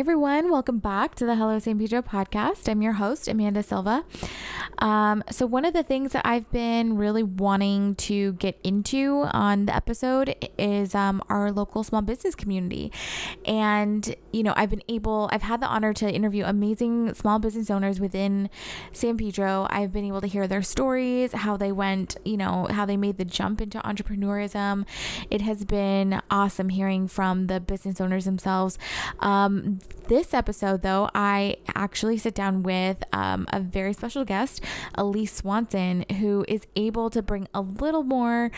Everyone. Welcome back to the Hello San Pedro podcast. I'm your host, Amanda Silva. Um, so, one of the things that I've been really wanting to get into on the episode is um, our local small business community. And, you know, I've been able, I've had the honor to interview amazing small business owners within San Pedro. I've been able to hear their stories, how they went, you know, how they made the jump into entrepreneurism. It has been awesome hearing from the business owners themselves. Um, this episode, though, I actually sit down with um, a very special guest, Elise Swanson, who is able to bring a little more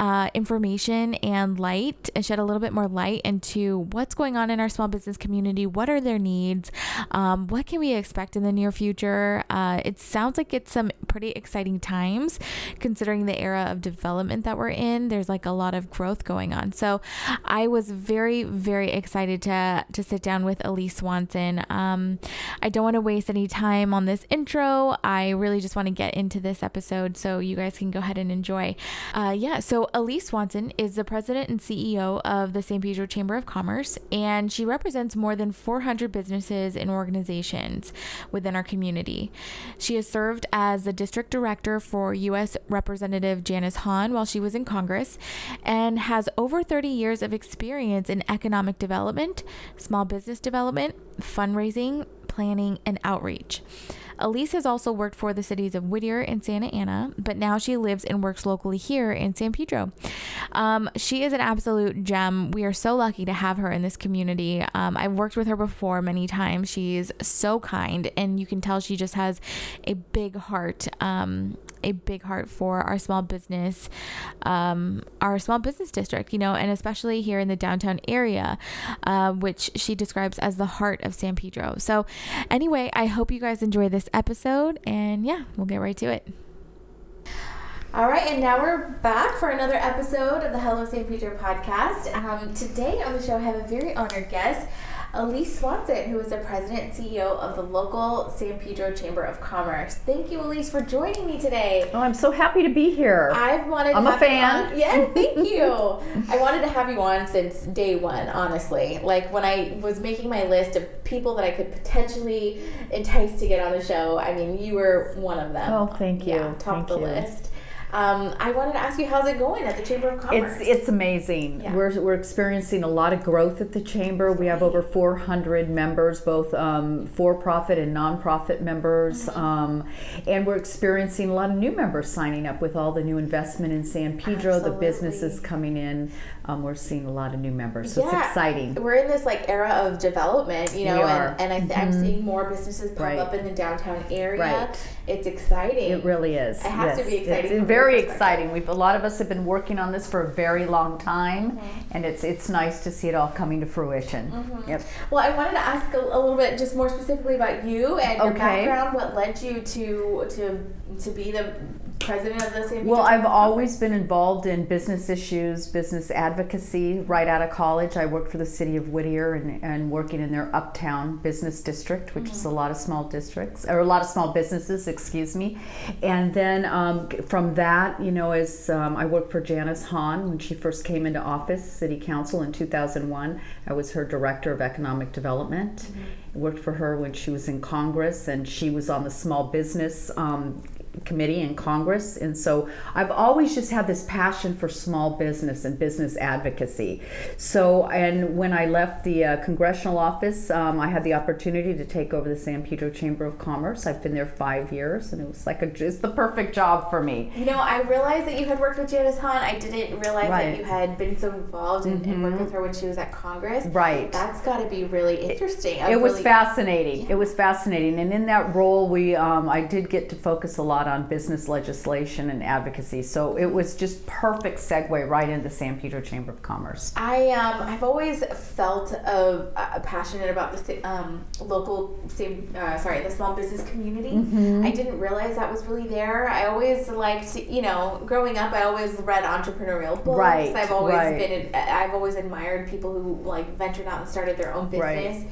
uh, information and light and shed a little bit more light into what's going on in our small business community. What are their needs? Um, what can we expect in the near future? Uh, it sounds like it's some pretty exciting times considering the era of development that we're in. There's like a lot of growth going on. So I was very, very excited to, to sit down with Swanson. Um, I don't want to waste any time on this intro. I really just want to get into this episode so you guys can go ahead and enjoy. Uh, yeah, so Elise Swanson is the president and CEO of the San Pedro Chamber of Commerce, and she represents more than 400 businesses and organizations within our community. She has served as the district director for U.S. Representative Janice Hahn while she was in Congress and has over 30 years of experience in economic development, small business development, fundraising, planning, and outreach. Elise has also worked for the cities of Whittier and Santa Ana, but now she lives and works locally here in San Pedro. Um, she is an absolute gem. We are so lucky to have her in this community. Um, I've worked with her before many times. She's so kind, and you can tell she just has a big heart. Um, a big heart for our small business, um, our small business district, you know, and especially here in the downtown area, uh, which she describes as the heart of San Pedro. So, anyway, I hope you guys enjoy this episode, and yeah, we'll get right to it. All right, and now we're back for another episode of the Hello San Pedro podcast. Um, today on the show, I have a very honored guest. Elise Swanson, who is the president and CEO of the local San Pedro Chamber of Commerce. Thank you, Elise, for joining me today. Oh, I'm so happy to be here. I've wanted. I'm to a fan. Yeah, thank you. I wanted to have you on since day one. Honestly, like when I was making my list of people that I could potentially entice to get on the show, I mean, you were one of them. Oh, thank you. Yeah, top thank of the you. list. Um, I wanted to ask you, how's it going at the Chamber of Commerce? It's it's amazing. Yeah. We're we're experiencing a lot of growth at the chamber. We have over 400 members, both um, for-profit and nonprofit members, Mm-hmm. um, and we're experiencing a lot of new members signing up with all the new investment in San Pedro. Absolutely. The businesses coming in. Um, we're seeing a lot of new members, so Yeah. it's exciting. We're in this like era of development, you know, and, and I th- I'm Mhm. seeing more businesses pop Right. up in the downtown area. Right. It's exciting. It really is. It has to be exciting It's very exciting. We've a lot of us have been working on this for a very long time, Mm-hmm. and it's it's nice to see it all coming to fruition. Mm-hmm. Yep. Well, I wanted to ask a, a little bit just more specifically about you and your Okay. background. What led you to to to be the president of the San Well, I've always been involved in business issues, business advocacy. Right out of college, I worked for the city of Whittier and, and working in their uptown business district, which is a lot of small districts, or a lot of small businesses, excuse me. And then um, from that, you know, as um, I worked for Janice Hahn when she first came into office, city council in 2001, I was her director of economic development. Worked for her when she was in Congress, and she was on the small business um, committee in Congress. And so I've always just had this passion for small business and business advocacy. So, and when I left the uh, congressional office, um, I had the opportunity to take over the San Pedro Chamber of Commerce. I've been there five years, and it was like a, it's the perfect job for me. You know, I realized that you had worked with Janice Hahn. I didn't realize that you had been so involved and, and worked with her when she was at Congress. Right. That's got to be really interesting. It was really- fascinating. It was fascinating, and in that role, we um, I did get to focus a lot on business legislation and advocacy. So it was just perfect segue right into San Pedro Chamber of Commerce. I um, I've always felt uh, passionate about the um, local, uh, sorry, the small business community. Mm-hmm. I didn't realize that was really there. I always liked, you know, growing up, I always read entrepreneurial books. Right. I've always right. been, I've always admired people who like ventured out and started their own business. Right.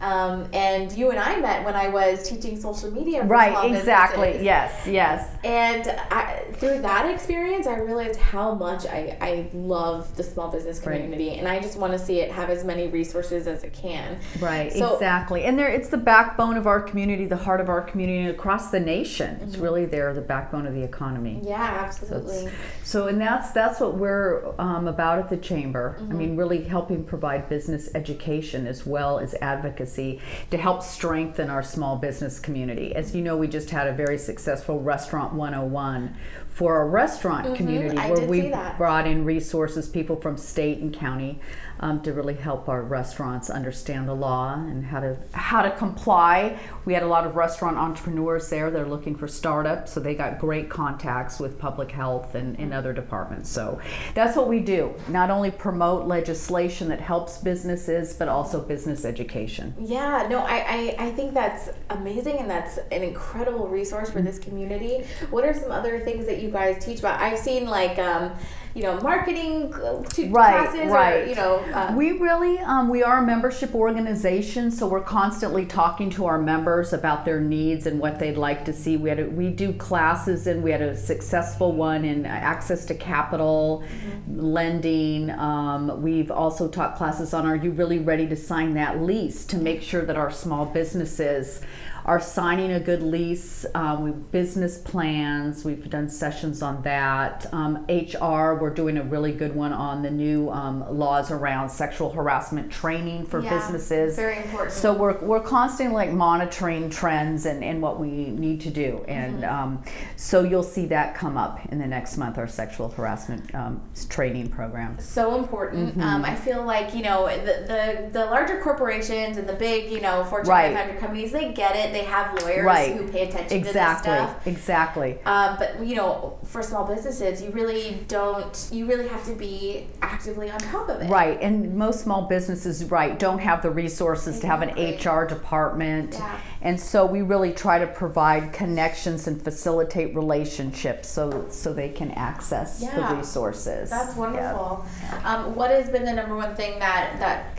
Um, and you and I met when I was teaching social media. right, exactly. Businesses. Yes, yes. And I, through that experience, I realized how much I, I love the small business community, right. and I just want to see it have as many resources as it can. Right, so, exactly. And there, it's the backbone of our community, the heart of our community across the nation. It's mm-hmm. really there, the backbone of the economy. Yeah, absolutely. So, so and that's that's what we're um, about at the chamber. Mm-hmm. I mean, really helping provide business education as well as advocacy advocacy to help strengthen our small business community. As you know, we just had a very successful Restaurant 101 for our restaurant mm-hmm, community where we brought in resources, people from state and county um, to really help our restaurants understand the law and how to how to comply. We had a lot of restaurant entrepreneurs there. They're looking for startups, so they got great contacts with public health and, and other departments. So that's what we do. Not only promote legislation that helps businesses, but also business education. Yeah, no, I, I, I think that's amazing and that's an incredible resource for this community. What are some other things that you guys teach about? I've seen like um, you know marketing uh, right, classes right. or you know uh, we really um, we are a membership organization so we're constantly talking to our members about their needs and what they'd like to see we had a, we do classes and we had a successful one in access to capital mm-hmm. lending um, we've also taught classes on are you really ready to sign that lease to make sure that our small businesses are signing a good lease. Um, we business plans. We've done sessions on that. Um, HR. We're doing a really good one on the new um, laws around sexual harassment training for yeah, businesses. Very important. So we're we're constantly like monitoring trends and, and what we need to do, and mm-hmm. Um, so you'll see that come up in the next month. Our sexual harassment um, training program. So important. Mm-hmm. Um, I feel like you know the, the the larger corporations and the big you know Fortune right. 500 companies they get it they have lawyers right. who pay attention exactly. to this stuff. Exactly. Um, but you know, for small businesses, you really don't. You really have to be actively on top of it. Right, and most small businesses, right, don't have the resources exactly. to have an HR department, yeah. and so we really try to provide connections and facilitate relationships so so they can access yeah. the resources. That's wonderful. Yeah. Um, what has been the number one thing that that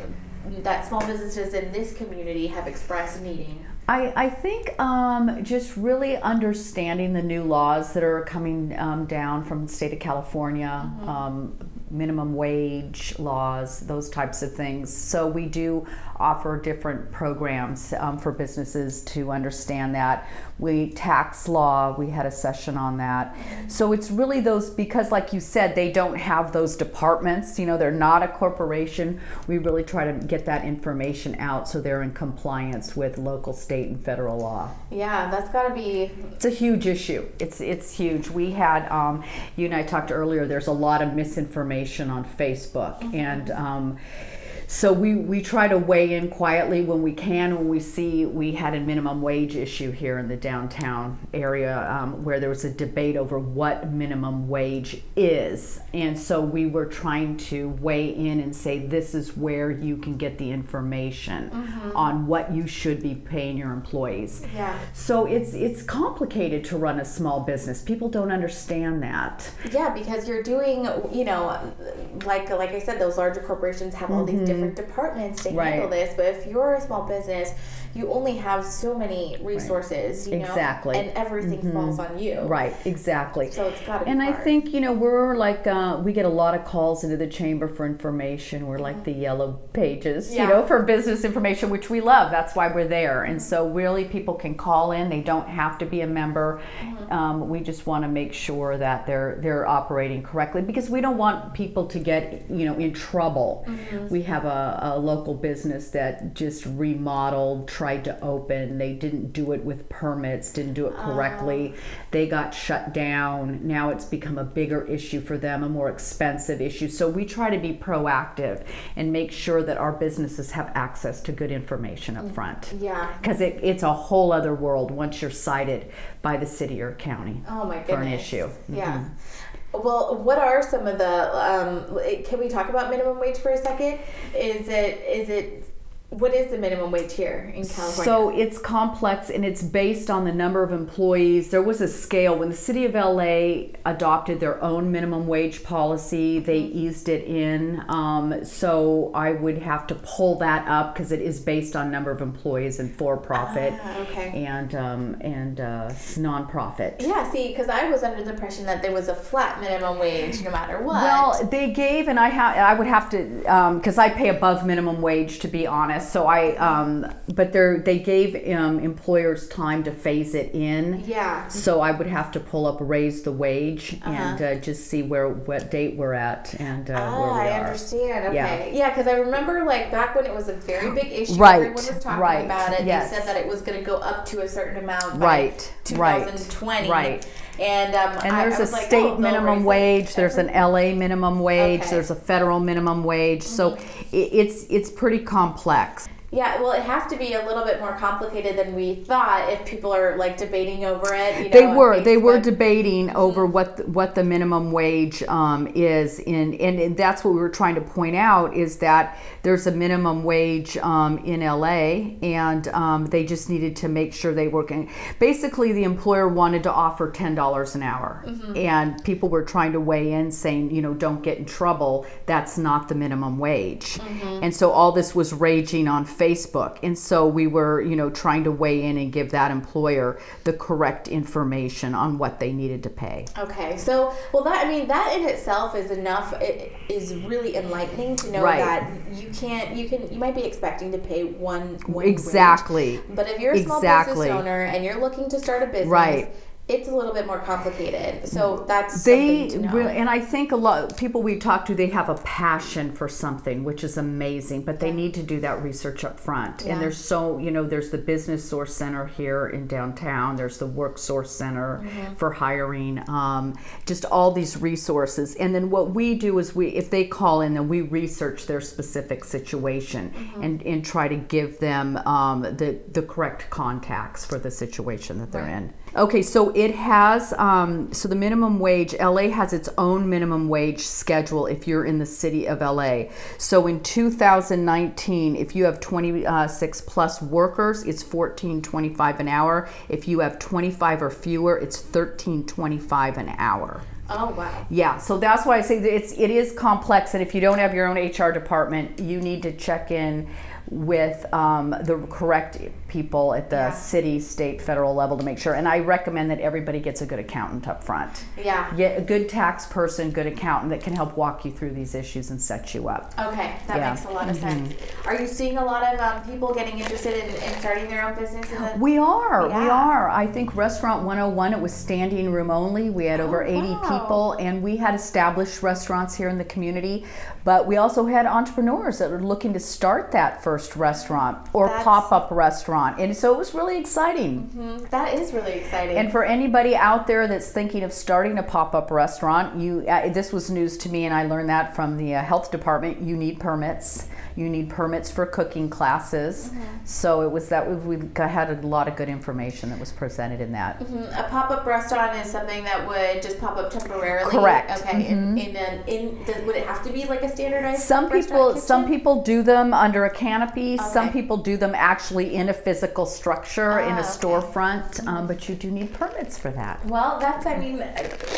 that small businesses in this community have expressed needing? I, I think um, just really understanding the new laws that are coming um, down from the state of California, mm-hmm. um, minimum wage laws, those types of things. So we do offer different programs um, for businesses to understand that. We tax law, we had a session on that. So it's really those because, like you said, they don't have those departments. You know, they're not a corporation. We really try to get that information out so they're in compliance with local, state, and federal law. Yeah, that's got to be. It's a huge issue. It's it's huge. We had um, you and I talked earlier. There's a lot of misinformation on Facebook mm-hmm. and. Um, so we, we try to weigh in quietly when we can when we see we had a minimum wage issue here in the downtown area um, where there was a debate over what minimum wage is. And so we were trying to weigh in and say this is where you can get the information mm-hmm. on what you should be paying your employees. Yeah. So it's it's complicated to run a small business. People don't understand that. Yeah, because you're doing, you know, like like I said, those larger corporations have all mm-hmm. these different different mm. departments to right. handle this. But if you're a small business, you only have so many resources, right. you know, exactly, and everything mm-hmm. falls on you. Right, exactly. So it's got to. And hard. I think you know we're like uh, we get a lot of calls into the chamber for information. We're like the yellow pages, yeah. you know, for business information, which we love. That's why we're there. And so really, people can call in. They don't have to be a member. Mm-hmm. Um, we just want to make sure that they're they're operating correctly because we don't want people to get you know in trouble. Mm-hmm. We have a, a local business that just remodeled, tried to open. They didn't do it with permits, didn't do it correctly. They got shut down. Now it's become a bigger issue for them, a more expensive issue. So we try to be proactive and make sure that our businesses have access to good information up front. Yeah. Because it, it's a whole other world once you're cited by the city or county Oh my goodness. for an issue. Yeah. Well, what are some of the? Um, can we talk about minimum wage for a second? Is it is it what is the minimum wage here in California? So it's complex and it's based on the number of employees. There was a scale when the city of LA adopted their own minimum wage policy, they Mm-hmm. eased it in. Um, so I would have to pull that up because it is based on number of employees and for profit Ah, okay. and um, and uh, nonprofit. yeah, see, because I was under the impression that there was a flat minimum wage no matter what. Well, they gave, and I have, I would have to, because I pay above minimum wage to be honest. So I, um, but they they gave um, employers time to phase it in. yeah. So I would have to pull up raise the wage Uh-huh. and uh, just see where what date we're at and uh, where Ah, we I are. understand. Yeah. Okay. Yeah, because I remember like back when it was a very big issue, Right, everyone was talking right, about it. yes. They said that it was going to go up to a certain amount right, 2020. right. And um, And there's I a like, state oh, minimum wage. There's an LA minimum wage. Okay. Mm-hmm. There's a federal minimum wage. So i it's it's pretty complex. Yeah, well, it has to be a little bit more complicated than we thought if people are like debating over it. You know, They were they were Mm-hmm. debating over what the, what the minimum wage um, is in and, and that's what we were trying to point out is that there's a minimum wage um, in LA and um, they just needed to make sure they were getting basically the employer wanted to offer ten dollars an hour Mm-hmm. and people were trying to weigh in saying you know don't get in trouble that's not the minimum wage Mm-hmm. and so all this was raging on Facebook and so we were you know trying to weigh in and give that employer the correct information on what they needed to pay Okay, so well, that I mean, that in itself is enough. It is really enlightening to know Right. that you can't, you can, you might be expecting to pay one, one exactly but if you're a small Exactly. business owner and you're looking to start a business, Right. It's a little bit more complicated. So that's they something to know. re- and i think a lot of people we talk to they have a passion for something which is amazing but they need to do that research up front Yeah. and there's so you know there's the business source center here in downtown there's the work source center Mm-hmm. for hiring um, just all these resources and then what we do is we if they call in then we research their specific situation Mm-hmm. and and try to give them um, the the correct contacts for the situation that they're Right. in Okay, so it has um, so the minimum wage. LA has its own minimum wage schedule if you're in the city of LA. So in 2019, if you have 26 plus workers, it's 14.25 an hour. If you have 25 or fewer, it's 13.25 an hour. oh wow. Yeah, so that's why I say that it's it is complex, and if you don't have your own HR department, you need to check in with um, the correct people at the Yeah. city, state, federal level to make sure. And I recommend that everybody gets a good accountant up front. Yeah. Get a good tax person, good accountant that can help walk you through these issues and set you up. Okay, that Yeah. makes a lot of sense. Are you seeing a lot of um, people getting interested in, in starting their own business? In the, We are, we are. I think Restaurant 101, it was standing room only. We had over 80 wow. people, and we had established restaurants here in the community. But we also had entrepreneurs that were looking to start that first restaurant or pop up restaurant. And so it was really exciting. Mhm, that is really exciting. And for anybody out there that's thinking of starting a pop-up restaurant, you uh, this was news to me, and I learned that from the uh, health department. You need permits. You need permits for cooking classes. Mm-hmm. So it was that we we had a lot of good information that was presented in that. Mhm, A pop-up restaurant is something that would just pop up temporarily. Correct. Mm-hmm. Okay. In, in an in would it have to be like a standardized? Some people, some people do them under a canopy. Some people do them actually in a physical structure in Ah, a okay. storefront. Um, but you do need permits for that. Well, that's I mean,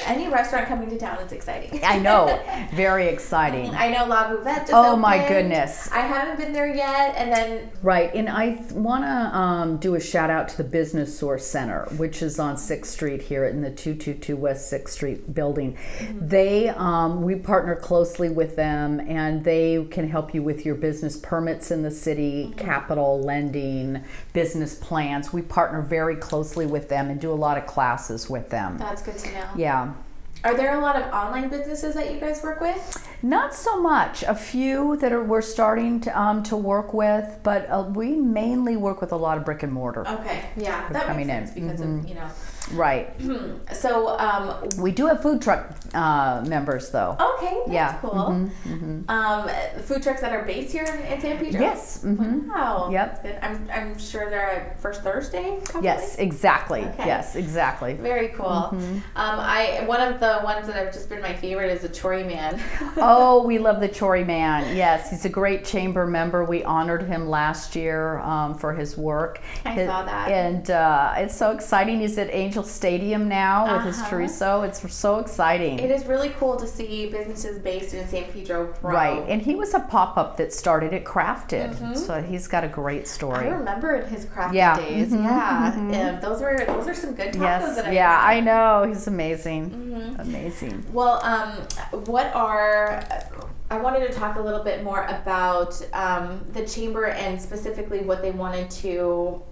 any restaurant coming to town is exciting. I know, very exciting. I know La Bouvette just Oh, my opened. I haven't been there yet, and then Right, and I want to um, do a shout out to the Business Source Center, which is on Sixth Street here in the two two two West Sixth Street building. They, um, we partner closely with them, and they can help you with your business permits in the city, capital lending, business plans. We partner very closely with them and do a lot of classes with them. that's good to know. Yeah. Are there a lot of online businesses that you guys work with? Not so much. A few that are, we're starting to, um, to work with, but uh, we mainly work with a lot of brick and mortar. Okay, yeah, that coming makes sense in. because of you know. Right. So, um, We do have food truck uh, members though. okay, that's Yeah, cool. Um, food trucks that are based here in, in San Pedro. Yes. hmm Wow. Yep. I'm, I'm sure they're First Thursday. Probably? Yes, exactly. Okay. Yes, exactly. Very cool. Mm-hmm. Um, I one of the ones that have just been my favorite is the Chori Man. oh, we love the Chori Man. Yes, he's a great chamber member. We honored him last year um, for his work. I His- saw that. And uh, it's so exciting. He's at Angel Stadium now with his Uh-huh. chorizo. It's so exciting. It is really cool to see businesses based in San Pedro grow. Right, and he was a pop up that started at Crafted, so he's got a great story. I remember in his crafty Yeah. days. Mhm, Yeah, Um, those were those are some good tacos Yes, that I yeah, had. I know. He's amazing. Mm-hmm. Amazing. Well, um, what are I wanted to talk a little bit more about um, the chamber and specifically what they wanted to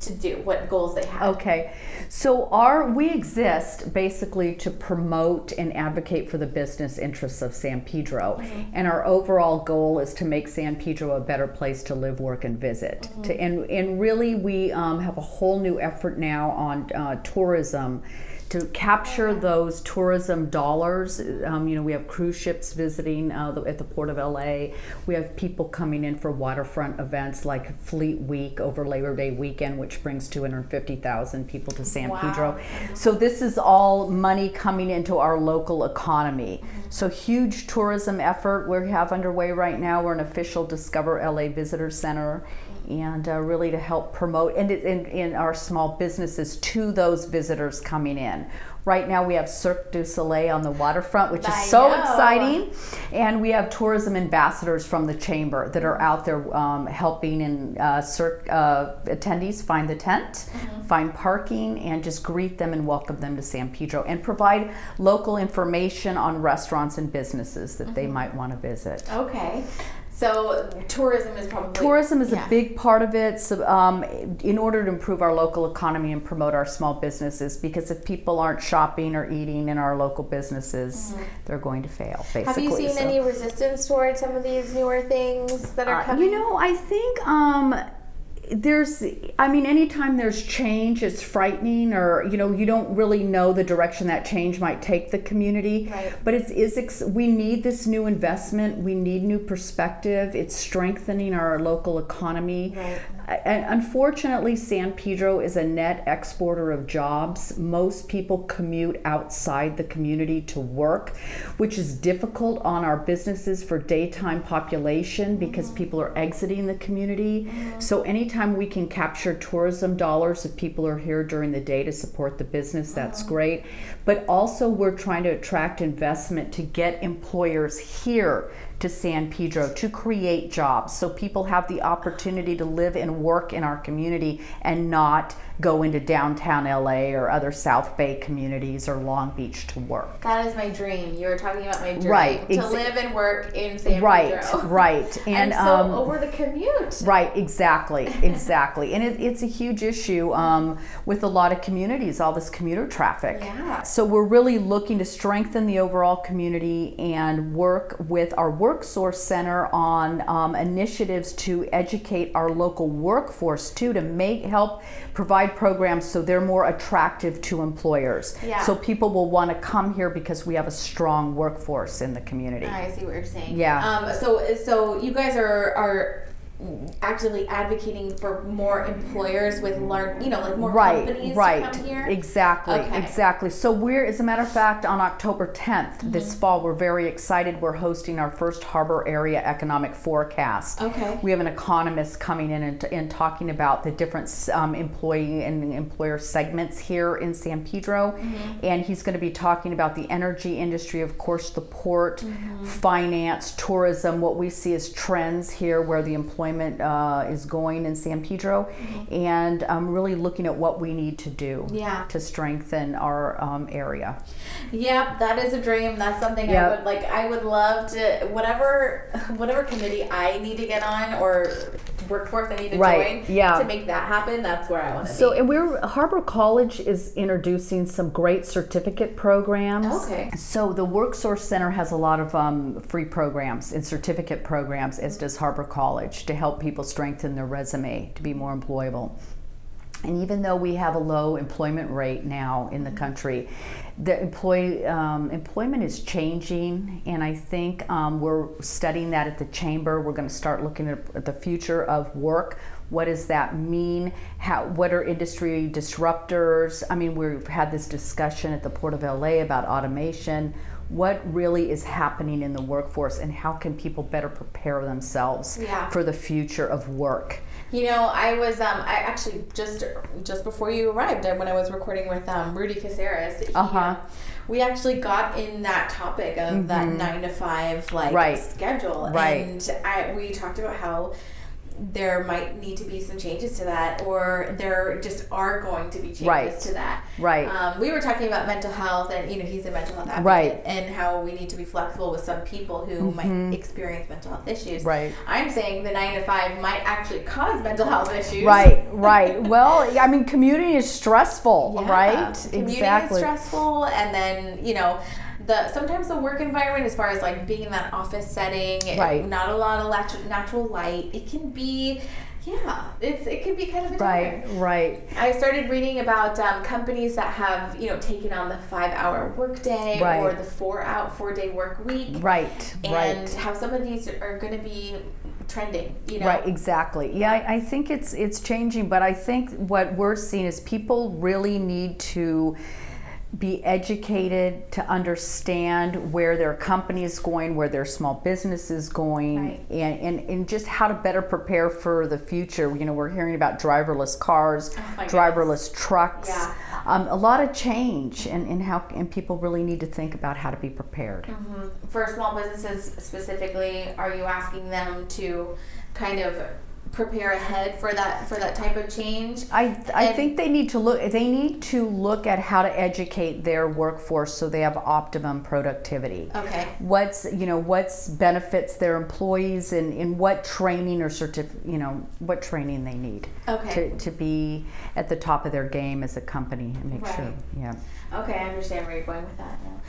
to do, what goals they have. Okay, so our we exist basically to promote and advocate for the business interests of San Pedro, and our overall goal is to make San Pedro a better place to live, work, and visit. To, and and really, we um, have a whole new effort now on uh, tourism. To capture those tourism dollars, um, you know, we have cruise ships visiting uh, the, at the port of LA. We have people coming in for waterfront events like Fleet Week over Labor Day weekend, which brings 250,000 people to San Wow. Pedro. So this is all money coming into our local economy. So huge tourism effort we have underway right now. We're an official Discover LA Visitor Center. And uh, really to help promote and in, in our small businesses to those visitors coming in. Right now we have Cirque du Soleil on the waterfront, which I is so know. exciting. And we have tourism ambassadors from the chamber that are out there um, helping and uh, Cirque uh, attendees find the tent, find parking, and just greet them and welcome them to San Pedro and provide local information on restaurants and businesses that they might want to visit. Okay. So tourism is probably Tourism is yeah. a big part of it so, um, in order to improve our local economy and promote our small businesses because if people aren't shopping or eating in our local businesses, they're going to fail, basically. Mm-hmm. Have you seen So- any resistance towards some of these newer things that are Uh, coming? You know, I think um, there's, I mean, anytime there's change, it's frightening, or you know, you don't really know the direction that change might take the community. Right. But it's is ex- we need this new investment. We need new perspective. It's strengthening our local economy. Right. And unfortunately, San Pedro is a net exporter of jobs. Most people commute outside the community to work, which is difficult on our businesses for daytime population because mm-hmm. people are exiting the community. Mm-hmm. So, anytime we can capture tourism dollars if people are here during the day to support the business, that's uh-huh. great. But also, we're trying to attract investment to get employers here to San Pedro to create jobs so people have the opportunity to live and work in our community and not go into downtown LA or other South Bay communities or Long Beach to work. That is my dream. You were talking about my dream Right, to live and work in San Francisco. Right, Pedro. right. And, And, so um, over the commute. Right, exactly, exactly. And it, it's a huge issue um, with a lot of communities, all this commuter traffic. Yeah. So we're really looking to strengthen the overall community and work with our Work Source Center on um, initiatives to educate our local workforce too, to make help provide programs so they're more attractive to employers. Yeah. So people will want to come here because we have a strong workforce in the community. I see what you're saying. Yeah. Um, so so you guys are are actively advocating for more employers with large, you know, like more right, companies right, to come here. exactly, Okay. exactly. So we're, as a matter of fact, on October 10th this Mm-hmm. fall, we're very excited. We're hosting our first Harbor Area Economic Forecast. Okay. We have an economist coming in and, and talking about the different um, employee and employer segments here in San Pedro, Mm-hmm. and he's going to be talking about the energy industry, of course, the port, Mm-hmm. finance, tourism. What we see as trends here, where the employment employment uh, is going in San Pedro, mm-hmm. and um, really looking at what we need to do yeah. to strengthen our um, area. Yep, that is a dream. That's something yep. I would like. I would love to whatever whatever committee I need to get on or workforce I need to right. join yeah. to make that happen. That's where I want to so, be. and we're Harbor College is introducing some great certificate programs. Okay. So the WorkSource Center has a lot of um, free programs and certificate programs, as does Harbor College, to help people strengthen their resume to be more employable. And even though we have a low employment rate now in the country, the employee um, employment is changing, and I think um, we're studying that at the chamber. We're going to start looking at, at the future of work. What does that mean? How? What are industry disruptors? I mean, we've had this discussion at the Port of LA about automation what really is happening in the workforce and how can people better prepare themselves yeah. for the future of work you know i was um i actually just just before you arrived when i was recording with um rudy caceres uh-huh um, we actually got in that topic of mm-hmm. that nine to five like right. schedule right. and I, we talked about how there might need to be some changes to that, or there just are going to be changes right. to that. Right. Um, we were talking about mental health, and you know, he's a mental health advocate, right. and how we need to be flexible with some people who mm-hmm. might experience mental health issues. Right. I'm saying the nine to five might actually cause mental health issues. Right. Right. well, I mean, commuting is stressful, yeah. right? Commuting exactly. is stressful, and then you know the sometimes the work environment, as far as like being in that office setting, right. not a lot of natural light, it can be yeah, it's it can be kind of a right, right. I started reading about um, companies that have you know taken on the five hour workday right. or the four out four day work week, right, and right. how some of these are going to be trending. You know? Right, exactly. Yeah, I, I think it's it's changing, but I think what we're seeing is people really need to be educated to understand where their company is going, where their small business is going, right. and, and, and just how to better prepare for the future. You know, we're hearing about driverless cars, oh driverless trucks, yeah. um, a lot of change, and, and how and people really need to think about how to be prepared. Mm-hmm. For small businesses specifically, are you asking them to kind of prepare ahead for that for that type of change. I I and think they need to look they need to look at how to educate their workforce so they have optimum productivity. Okay. What's you know what's benefits their employees and in what training or certif you know what training they need okay. to, to be at the top of their game as a company and make right. sure yeah. Okay, I understand where you're going with that now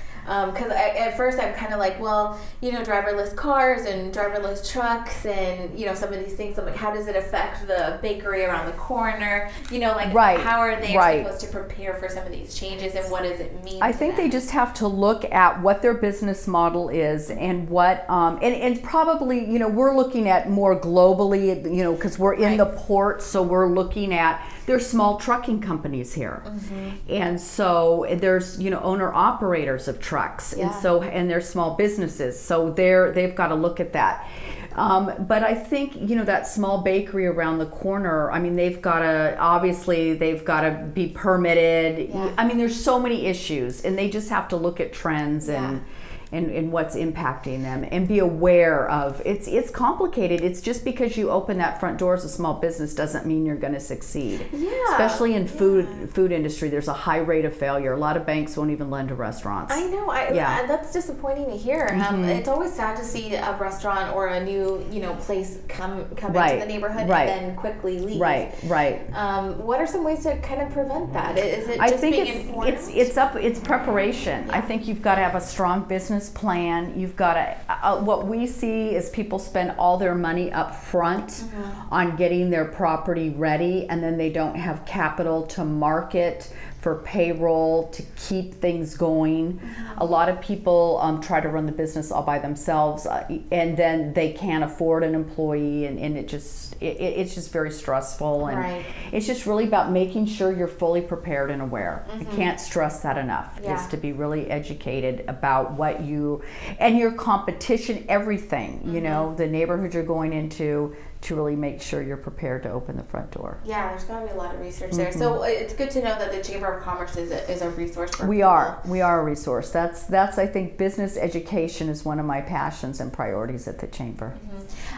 because um, at first I'm kind of like, well, you know, driverless cars and driverless trucks and you know some of these things. I'm like, how does it affect the bakery around the corner? You know, like right. how are they right. supposed to prepare for some of these changes and what does it mean? I think them? they just have to look at what their business model is and what um, and, and probably you know we're looking at more globally you know because we're in right. the port so we're looking at there's small trucking companies here mm-hmm. and so there's you know owner operators of trucks yeah. and so and they're small businesses so they're they've got to look at that um, but I think you know that small bakery around the corner. I mean, they've got to obviously they've got to be permitted. Yeah. I mean, there's so many issues, and they just have to look at trends. Yeah and, and what's impacting them and be aware of it's it's complicated it's just because you open that front door as a small business doesn't mean you're going to succeed yeah especially in yeah. food food industry there's a high rate of failure a lot of banks won't even lend to restaurants i know I, yeah. that's disappointing to hear um, mm-hmm. um, it's always sad to see a restaurant or a new you know place come come right. into the neighborhood right. and then quickly leave right right um, what are some ways to kind of prevent that is it I think being it's informed? it's it's up it's preparation yeah. i think you've got to have a strong business plan you've got to uh, what we see is people spend all their money up front mm-hmm. on getting their property ready and then they don't have capital to market for payroll to keep things going. Mm-hmm. A lot of people um, try to run the business all by themselves, uh, and then they can't afford an employee, and, and it just it, it's just very stressful. And right. it's just really about making sure you're fully prepared and aware. Mm-hmm. I can't stress that enough. Yeah. Is to be really educated about what you and your competition, everything. Mm-hmm. You know, the neighborhood you're going into to really make sure you're prepared to open the front door. Yeah, there's going to be a lot of research there. Mm-hmm. So it's good to know that the chamber of Commerce is a, is a resource for We people. are. We are a resource. That's that's I think business education is one of my passions and priorities at the chamber.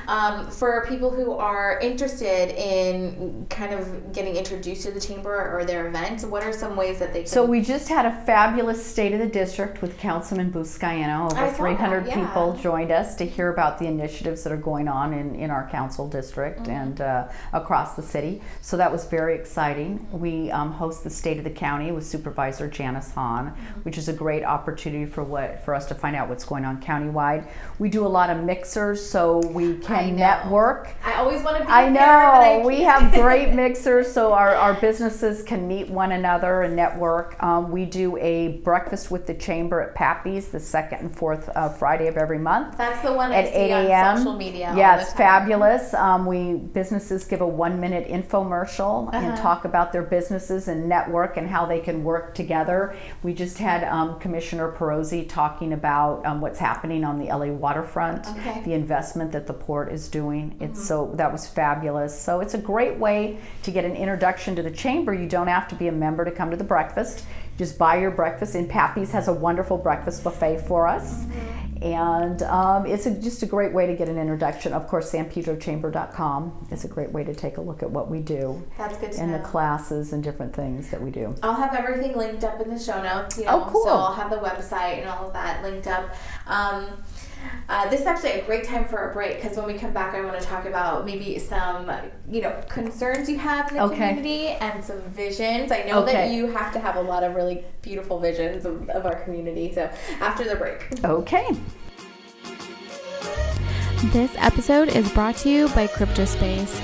Um, for people who are interested in kind of getting introduced to the chamber or their events, what are some ways that they can? So we just had a fabulous state of the district with Councilman Buscaino. Over saw 300 that, yeah. people joined us to hear about the initiatives that are going on in, in our council district Mm-hmm. and uh, across the city. So that was very exciting. We um, host the state of the county with Supervisor Janice Hahn, Mm-hmm. which is a great opportunity for what for us to find out what's going on countywide. We do a lot of mixers, so we can know. network. I always want to be I there, but I know. We have great mixers so our, our businesses can meet one another and network. Um, we do a breakfast with the chamber at Pappy's the second and fourth uh, Friday of every month That's the one at I 8 a.m. on social media. it's fabulous. Um, we businesses give a one minute infomercial and Uh-huh. talk about their businesses and network and how they can work together. We just had um, Commissioner Pirozzi talking about um, what's happening on the LA waterfront, Okay. Mm-hmm. the investment that the port is doing. It's so that was fabulous. So it's a great way to get an introduction to the chamber. You don't have to be a member to come to the breakfast. Just buy your breakfast. And Pappy's has a wonderful breakfast buffet for us. And um, it's a, just a great way to get an introduction. Of course, sanpedrochamber.com is a great way to take a look at what we do That's good to and know. the classes and different things that we do. I'll have everything linked up in the show notes. You Oh, cool. So I'll have the website and all of that linked up. Um, uh, this is actually a great time for a break because when we come back, I want to talk about maybe some, you know, concerns you have in the Okay. community and some visions. I know that you have to have a lot of really beautiful visions of, of our community. So after the break. Okay. This episode is brought to you by CryptoSpace,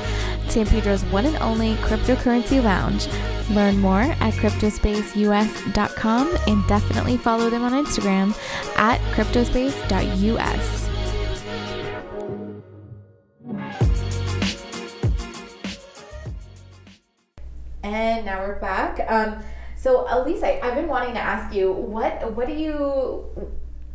San Pedro's one and only cryptocurrency lounge. Learn more at cryptospaceus.com and definitely follow them on Instagram at cryptospace.us. And now we're back. Um, so, Elise, I, I've been wanting to ask you what what do you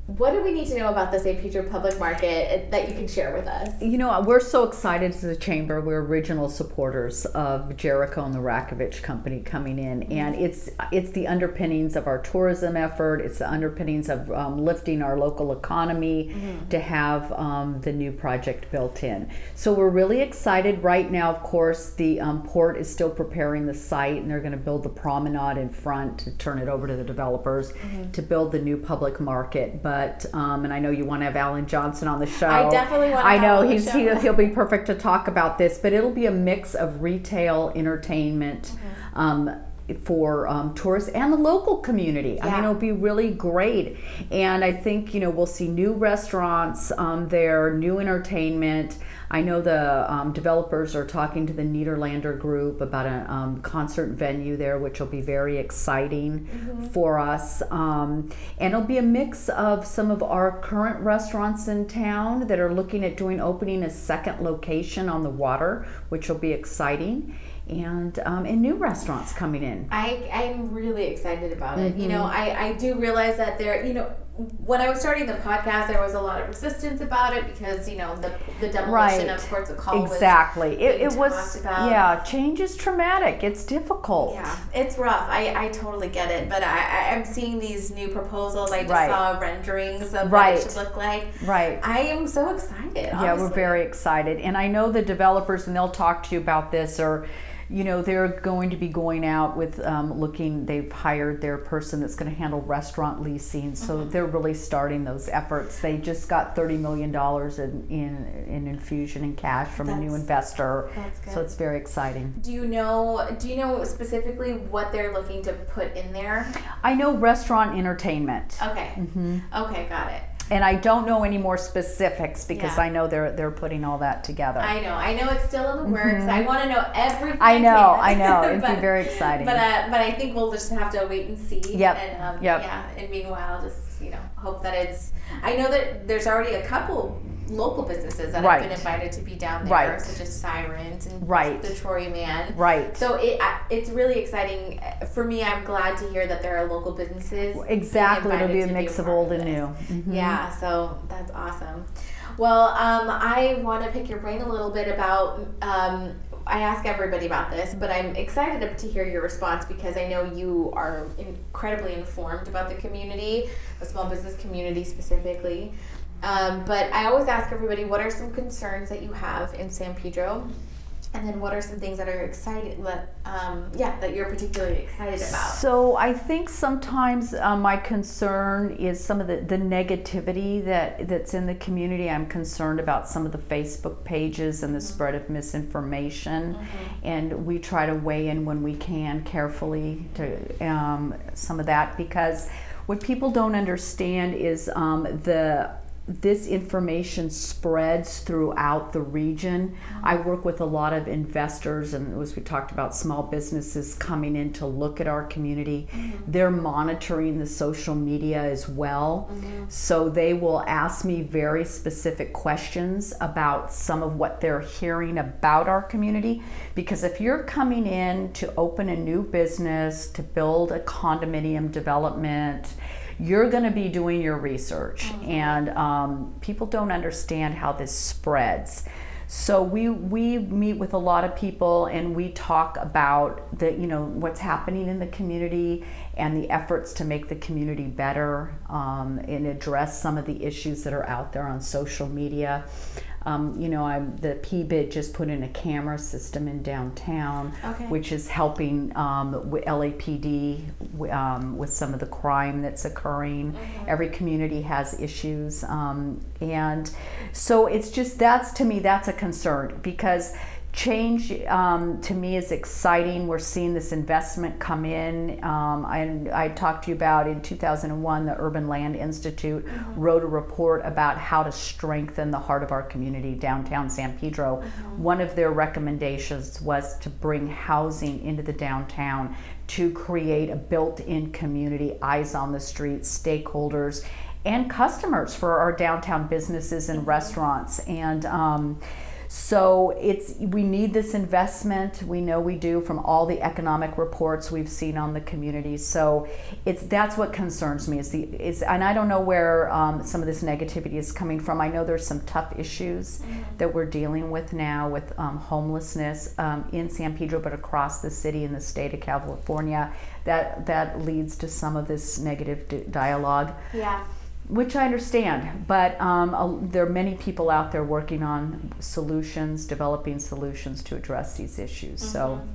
what do we need to know about the San Pedro Public Market that you can share with us? You know, we're so excited as a chamber. We're original supporters of Jerico and the Ratkovich Company coming in, and it's it's the underpinnings of our tourism effort. It's the underpinnings of um, lifting our local economy to have um, the new project built in. So we're really excited right now. Of course, the um, port is still preparing the site, and they're going to build the promenade in front to turn it over to the developers to build the new public market. But um, and I know you want to have Alan Johnson on the show. I definitely want to I know him on the he's he, he'll be perfect to talk about this, but it'll be a mix of retail, entertainment. Mm-hmm. Um, for um, tourists and the local community. I mean, it'll be really great. And I think, you know, we'll see new restaurants um, there, new entertainment. I know the um, developers are talking to the Nederlander Group about a um, concert venue there, which will be very exciting Mm-hmm. for us. Um, and it'll be a mix of some of our current restaurants in town that are looking at doing opening a second location on the water, which will be exciting. And um, and new restaurants coming in. I, I'm really excited about it. You Mm-hmm. know, I, I do realize that there, you know, when I was starting the podcast, there was a lot of resistance about it because, you know, the, the demolition Right. of Ports of Call was Exactly. It, it was, about. yeah, change is traumatic. It's difficult. Yeah, it's rough. I, I totally get it, but I, I'm seeing these new proposals. I just Right. saw renderings of what it should look like. Right. I am so excited. Yeah, we're very excited. And I know the developers, and they'll talk to you about this, or, you know, they're going to be going out with um, looking, they've hired their person that's going to handle restaurant leasing. So Mm-hmm. they're really starting those efforts. They just got $30 million in, in, in infusion in cash from a new investor. that's good. So it's very exciting. Do you know? Do you know specifically what they're looking to put in there? I know restaurant entertainment. Okay. Mm-hmm. Okay, got it. And I don't know any more specifics because Yeah. I know they're they're putting all that together. I know. I know it's still in the works. I want to know everything. Mm-hmm. I know, can. I know. It'd But- be very exciting. But uh, but I think we'll just have to wait and see. Yep, And um, yep. yeah. And meanwhile, just you know, hope that it's. I know that there's already a couple local businesses that Right. have been invited to be down there, Right. such as Sirens and Right. the Chori Man. right. So it it's really exciting for me. I'm glad to hear that there are local businesses. Exactly. It'll be a mix of old and new. Mhm. Yeah, so that's awesome. Well, um, I want to pick your brain a little bit about. Um, I ask everybody about this, but I'm excited to hear your response because I know you are incredibly informed about the community, the small business community specifically. Um, but I always ask everybody, what are some concerns that you have in San Pedro? And then what are some things that are excited that um, yeah that you're particularly excited about? So I think sometimes uh, my concern is some of the, the negativity that that's in the community. I'm concerned about some of the Facebook pages and the mm-hmm. spread of misinformation, mm-hmm. and we try to weigh in when we can carefully to um, some of that because what people don't understand is um, the this information spreads throughout the region. I work with a lot of investors, and as we talked about, small businesses coming in to look at our community. Mm-hmm. They're monitoring the social media as well. Mm-hmm. So they will ask me very specific questions about some of what they're hearing about our community. Because if you're coming in to open a new business, to build a condominium development, you're going to be doing your research, mm-hmm. and um, people don't understand how this spreads. So we we meet with a lot of people and we talk about the you know what's happening in the community and the efforts to make the community better um, and address some of the issues that are out there on social media. Um, you know, I'm, the PBID just put in a camera system in downtown, okay. which is helping um, with LAPD um, with some of the crime that's occurring. Mm-hmm. Every community has issues, um, and so it's just that's to me that's a concern because change um, to me is exciting. We're seeing this investment come in. Um, I, I, talked to you about in 2001, the Urban Land Institute mm-hmm. wrote a report about how to strengthen the heart of our community, downtown San Pedro. Mm-hmm. One of their recommendations was to bring housing into the downtown to create a built in community, eyes on the street, stakeholders. And customers for our downtown businesses and mm-hmm. restaurants. And um, so it's we need this investment. We know we do from all the economic reports we've seen on the community. So it's that's what concerns me is the is and I don't know where um, some of this negativity is coming from. I know there's some tough issues mm-hmm. that we're dealing with now with um, homelessness um, in San Pedro, but across the city in the state of California. That that leads to some of this negative dialogue. Yeah which I understand, but um, there are many people out there working on solutions, developing solutions to address these issues. Mm-hmm. So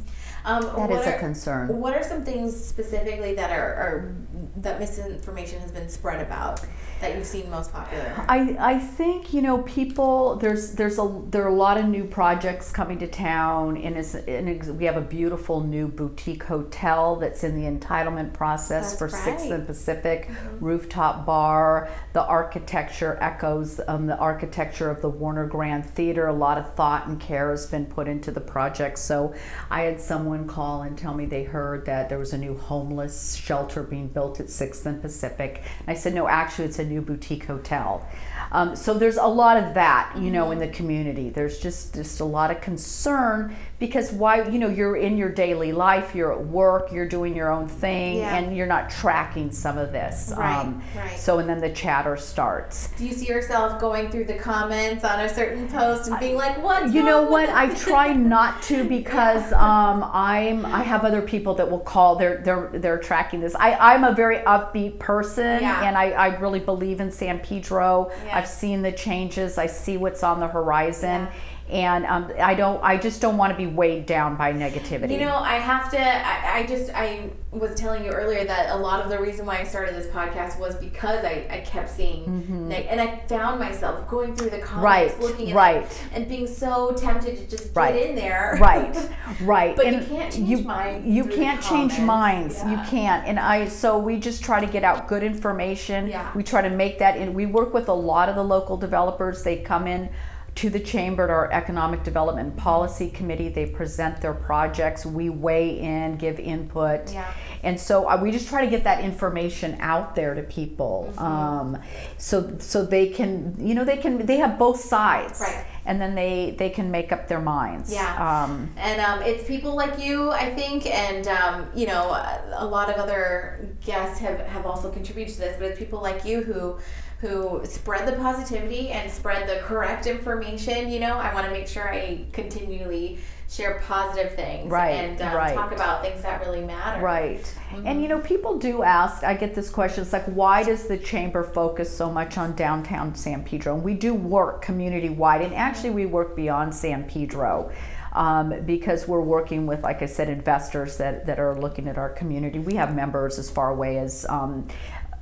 um, that is are, a concern. What are some things specifically that are, are that misinformation has been spread about? That you've seen most popular? I, I think you know people. There's there's a there are a lot of new projects coming to town, and, it's, and we have a beautiful new boutique hotel that's in the entitlement process that's for right. Sixth and Pacific mm-hmm. rooftop bar. The architecture echoes um, the architecture of the Warner Grand Theater. A lot of thought and care has been put into the project. So I had someone call and tell me they heard that there was a new homeless shelter being built at Sixth and Pacific. And I said, no, actually, it's a new boutique hotel. Um, so there's a lot of that, you know, in the community. There's just just a lot of concern because why, you know, you're in your daily life, you're at work, you're doing your own thing, yeah. and you're not tracking some of this. Right, um, right. So and then the chatter starts. Do you see yourself going through the comments on a certain post and being like, "What?" You know what? I try not to because um, I'm I have other people that will call. They're they're they're tracking this. I I'm a very upbeat person, yeah. and I I really believe in San Pedro. Yeah. I've seen the changes. I see what's on the horizon. And um, I don't. I just don't want to be weighed down by negativity. You know, I have to. I, I, just. I was telling you earlier that a lot of the reason why I started this podcast was because I, I kept seeing, mm-hmm. neg- and I found myself going through the comments, right, looking at right, it, and being so tempted to just right. get in there, right, right. but and you can't change you, minds. You can't change minds. Yeah. You can't. And I. So we just try to get out good information. Yeah. We try to make that. And we work with a lot of the local developers. They come in to the chamber at our economic development policy committee they present their projects we weigh in give input yeah. and so uh, we just try to get that information out there to people mm-hmm. um, so so they can you know they can they have both sides right and then they they can make up their minds. Yeah. Um, and um, it's people like you, I think, and um, you know, a lot of other guests have have also contributed to this, but it's people like you who who spread the positivity and spread the correct information. You know, I want to make sure I continually share positive things Right, and um, right. talk about things that really matter. Right. Mm-hmm. And you know, people do ask, I get this question, it's like, why does the chamber focus so much on downtown San Pedro? And we do work community wide, and actually, we work beyond San Pedro. Um, because we're working with, like I said, investors that, that are looking at our community. We have members as far away as um,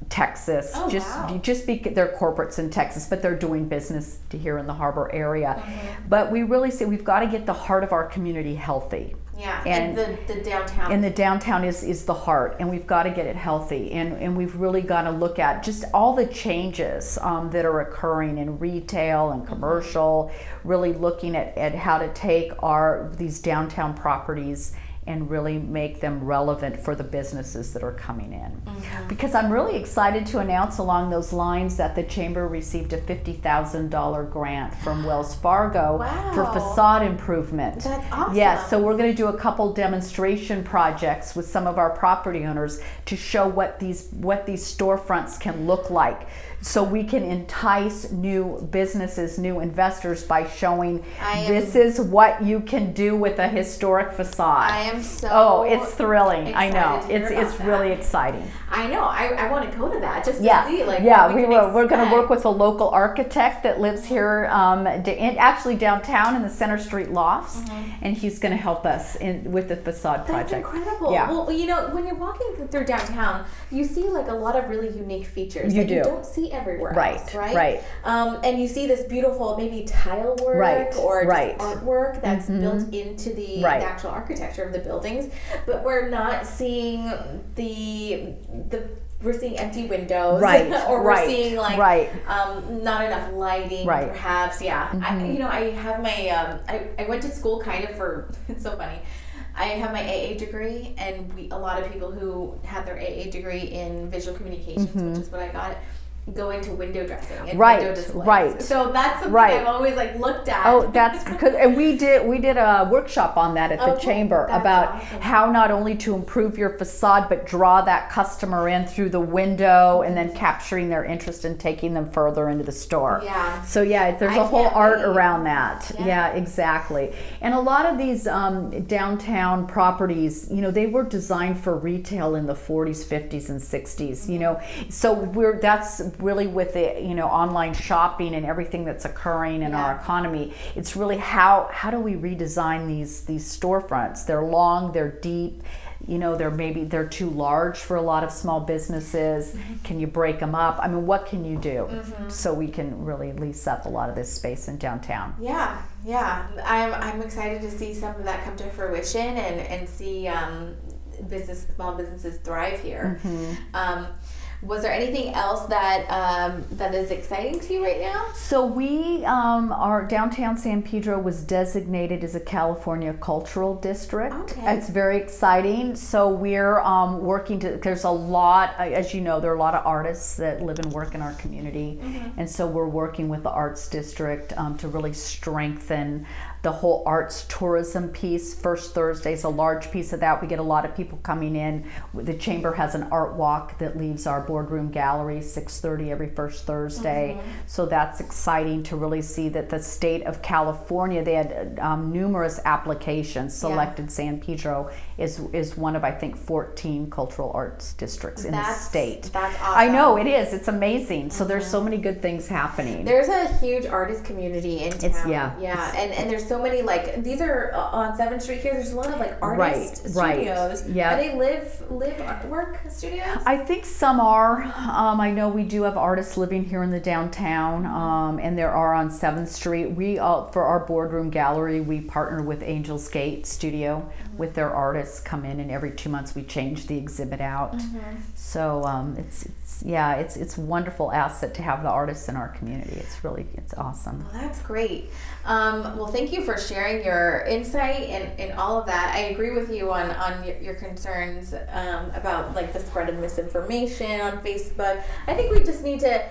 Texas. Oh, just wow. just be they're corporates in Texas, but they're doing business here in the harbor area. Mm-hmm. But we really say we've got to get the heart of our community healthy Yeah, And- and, the, the downtown. and the downtown is is the heart and we've got to get it healthy and and we've really got to look at just all the changes um, that are occurring in retail and commercial really looking at, at how to take our these downtown properties and really make them relevant for the businesses that are coming in. Mm-hmm. Because i'm really excited to announce along those lines that the chamber received a $50000 grant from wells fargo for facade improvement. That's awesome. yes so we're going to do a couple demonstration projects with some of our property owners to show what these what these storefronts can look like so we can entice new businesses new investors by showing am- this is what you can do with a historic facade I am so. oh it's thrilling i know excited to hear it's it's that. really exciting I know. I, I want to go to that just yeah, to see like. yeah. We can were we're going to work with a local architect that lives here, um, actually downtown in the Center Street lofts, and he's going to help us in with the facade Mm-hmm. That's project. incredible. Yeah. Well, you know, when you're walking through downtown, you see like a lot of really unique features You that you do. don't see everywhere Right, else, right? right. Um, and you see this beautiful maybe tile work Right, or right. artwork that's built into the, Right. the actual architecture of the buildings, but we're not seeing the the we're seeing empty windows, Right, or we're right, seeing like right. um, not enough lighting, Right. Mm-hmm. perhaps. Yeah, I, you know, I have my um, I, I went to school kind of for it's so funny. I have my AA degree, and we a lot of people who had their AA degree in visual communications, which is what I got, go into window dressing and Mm-hmm. Right, window right. So that's something Right. I've always like looked at. Oh, that's because, and we did we did a workshop on that at the Okay, chamber about awesome. how not only to improve your facade but draw that customer in through the window and then capturing their interest and taking them further into the store. Yeah. So yeah, there's a whole art around that. Yeah. Yeah. exactly. And a lot of these um, downtown properties, you know, they were designed for retail in the 40s, 50s, and 60s. You know, so we're that's really with the you know online shopping and everything that's occurring in our economy. It's really how how do we redesign these these storefronts? They're long, they're deep. You know, they're maybe they're too large for a lot of small businesses. Mm-hmm. Can you break them up? I mean, what can you do so we can really lease up a lot of this space in downtown? Yeah, yeah. I'm I'm excited to see some of that come to fruition and and see um, business small businesses thrive here. Mm-hmm. Um, was there anything else that um, that is exciting to you right now? So we, um, our downtown San Pedro was designated as a California cultural district. Okay. It's very exciting. So we're um, working to. There's a lot, as you know, there are a lot of artists that live and work in our community, and so we're working with the arts district um, to really strengthen the whole arts tourism piece. First Thursday is a large piece of that. We get a lot of people coming in. The chamber has an art walk that leaves our boardroom gallery 6:30 every first Thursday. So that's exciting to really see that the state of California they had um, numerous applications selected. San Pedro is is one of I think 14 cultural arts districts in That's- the state. that's awesome. I know it is. It's amazing. So there's so many good things happening. There's a huge artist community in town. It's- yeah, yeah, it's- and and there's so many like these are uh, on Seventh Street here. There's a lot of like artist Right, right. studios. Yeah. are they live live work studios? I think some are. Um, I know we do have artists living here in the downtown, um, and there are on Seventh Street. We uh, for our boardroom gallery, we partner with Angels Gate Studio with their artists come in, and every two months we change the exhibit out. So um, it's it's yeah, it's it's a wonderful asset to have the artists in our community. It's really it's awesome. Well, that's great. Um, well, thank you for sharing your insight and, and all of that. I agree with you on, on your, your concerns um, about like the spread of misinformation on Facebook. I think we just need to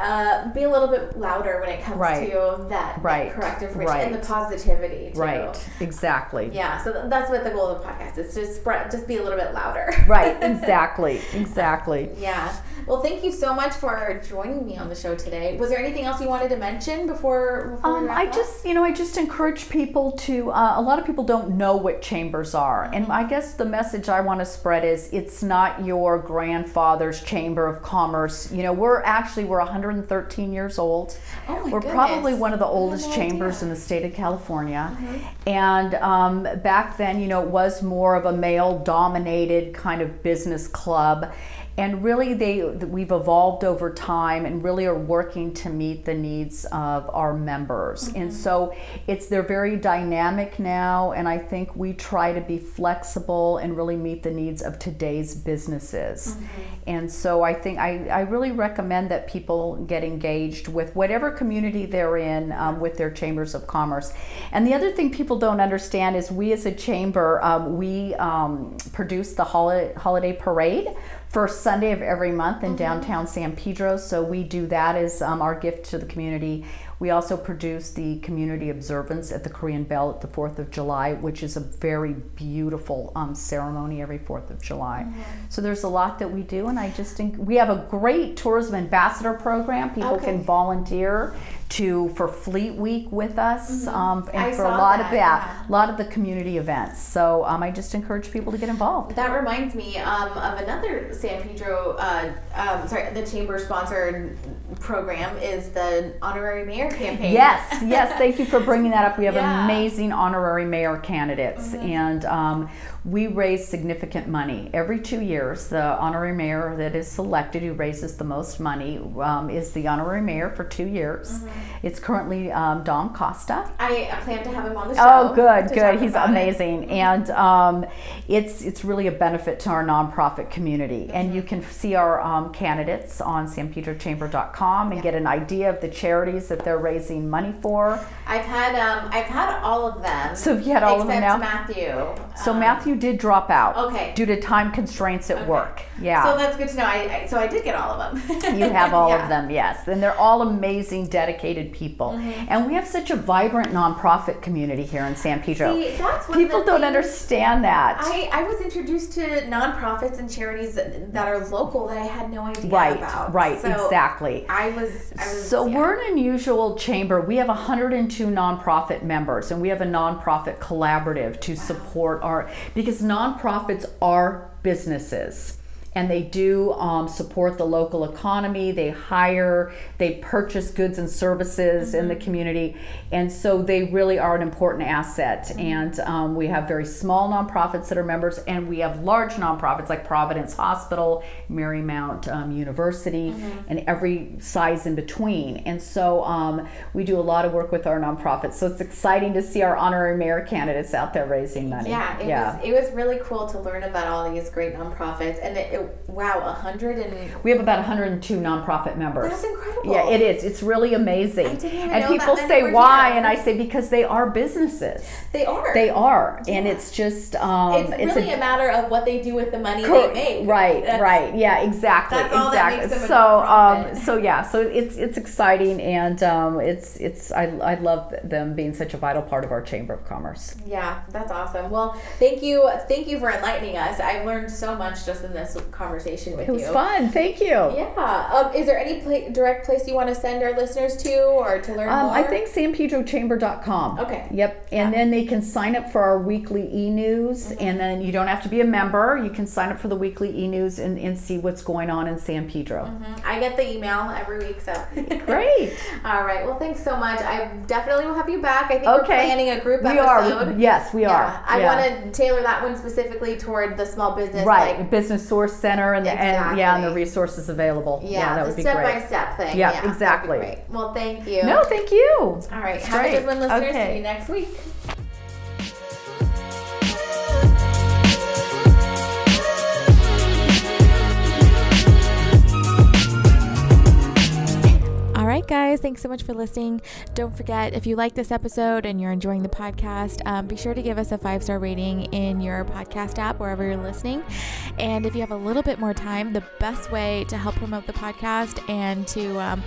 uh, be a little bit louder when it comes Right. to that, Right. that corrective information and the positivity. Too. Right, exactly. Yeah, so th- that's what the goal of the podcast is to spread, just be a little bit louder. Right, exactly, exactly. Yeah. Well, thank you so much for joining me on the show today. Was there anything else you wanted to mention before? before um, I just, you know, I just encourage people to. Uh, a lot of people don't know what chambers are, mm-hmm. and I guess the message I want to spread is it's not your grandfather's chamber of commerce. You know, we're actually we're 113 years old. Oh my we're goodness. probably one of the oldest chambers in the state of California, mm-hmm. and um, back then, you know, it was more of a male-dominated kind of business club and really they we've evolved over time and really are working to meet the needs of our members mm-hmm. and so it's they're very dynamic now and i think we try to be flexible and really meet the needs of today's businesses mm-hmm. and so i think I, I really recommend that people get engaged with whatever community they're in um, with their chambers of commerce and the other thing people don't understand is we as a chamber um, we um, produce the holiday, holiday parade first Sunday of every month in mm-hmm. downtown San Pedro. So we do that as um, our gift to the community. We also produce the community observance at the Korean Bell at the 4th of July, which is a very beautiful um, ceremony every 4th of July. Mm-hmm. So there's a lot that we do, and I just think we have a great tourism ambassador program. People okay. can volunteer to for Fleet Week with us, mm-hmm. um, and I for a lot that, of that, yeah. a lot of the community events. So um, I just encourage people to get involved. That reminds me um, of another San Pedro, uh, um, sorry, the chamber sponsored program is the honorary mayor campaign. Yes, yes. Thank you for bringing that up. We have yeah. amazing honorary mayor candidates, mm-hmm. and um, we raise significant money every two years. The honorary mayor that is selected, who raises the most money, um, is the honorary mayor for two years. Mm-hmm. It's currently um, Dom Costa. I plan to have him on the show. Oh, good, good. He's amazing, it. and um, it's it's really a benefit to our nonprofit community. Mm-hmm. And you can see our um, candidates on sanpedrochamber.com and yeah. get an idea of the charities that they're raising money for. I've had um, I've had all of them. So you had all of them now. Matthew. So um, Did drop out. Okay. Due to time constraints at okay. work. Yeah. So that's good to know. I, I so I did get all of them. you have all yeah. of them, yes, and they're all amazing, dedicated people. Mm-hmm. And we have such a vibrant nonprofit community here in San Pedro. See, that's people don't understand that. I, I was introduced to nonprofits and charities that, that are local that I had no idea right, about. Right. So exactly. I was. I was so yeah. we're an unusual chamber. We have 102 nonprofit members, and we have a nonprofit collaborative to support our because nonprofits are businesses and they do um, support the local economy. They hire, they purchase goods and services mm-hmm. in the mm-hmm. community, and so they really are an important asset. Mm-hmm. And um, we have very small nonprofits that are members, and we have large nonprofits like Providence Hospital, Marymount um, University, mm-hmm. and every size in between. And so um, we do a lot of work with our nonprofits. So it's exciting to see our honorary mayor candidates out there raising money. Yeah, it yeah. was it was really cool to learn about all these great nonprofits, and it, it wow, a hundred and we have about 102 nonprofit members. That's incredible. Yeah, it is. It's really amazing. I didn't even and people say why, and I say because they are businesses. They are. They are, yeah. and it's just um, it's, it's really a, a, matter of what they do with the money cor- they make. Right, that's, right. Yeah, exactly, exactly. so, um, so yeah, so it's it's exciting, and um, it's it's I I love them being such a vital part of our chamber of commerce. Yeah, that's awesome. Well, thank you, thank you for enlightening us. I've learned so much just in this conversation with you. It was you. fun. Thank you. Yeah. Um, is there any pla- direct place you want to send our listeners to or to learn um, more? I think sanpedrochamber.com. Okay. Yep. And yeah. then they can sign up for our weekly e-news mm-hmm. and then you don't have to be a member. You can sign up for the weekly e-news and, and see what's going on in San Pedro. Mm-hmm. I get the email every week, so. Great. All right. Well, thanks so much. I definitely will have you back. I think okay. we're planning a group we episode. Are. Yes, we yeah. are. I yeah. want to tailor that one specifically toward the small business. Right. Like, business Source Center and, exactly. and yeah, and the resources available. Yeah, yeah that would be step great. by step thing. Yeah, yeah exactly. Well, thank you. No, thank you. All right. Have great. a good one, listeners. Okay. See you next week. Right, guys, thanks so much for listening. Don't forget, if you like this episode and you're enjoying the podcast, um, be sure to give us a five star rating in your podcast app, wherever you're listening. And if you have a little bit more time, the best way to help promote the podcast and to um,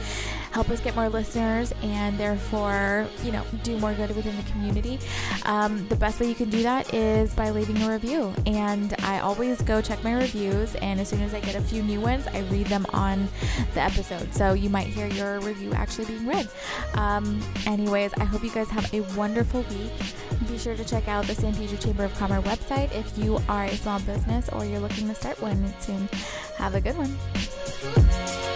help us get more listeners and therefore, you know, do more good within the community, um, the best way you can do that is by leaving a review. And I always go check my reviews, and as soon as I get a few new ones, I read them on the episode. So you might hear your review actually being read. Um, anyways, I hope you guys have a wonderful week. Be sure to check out the San Pedro Chamber of Commerce website if you are a small business or you're looking to start one soon. Have a good one.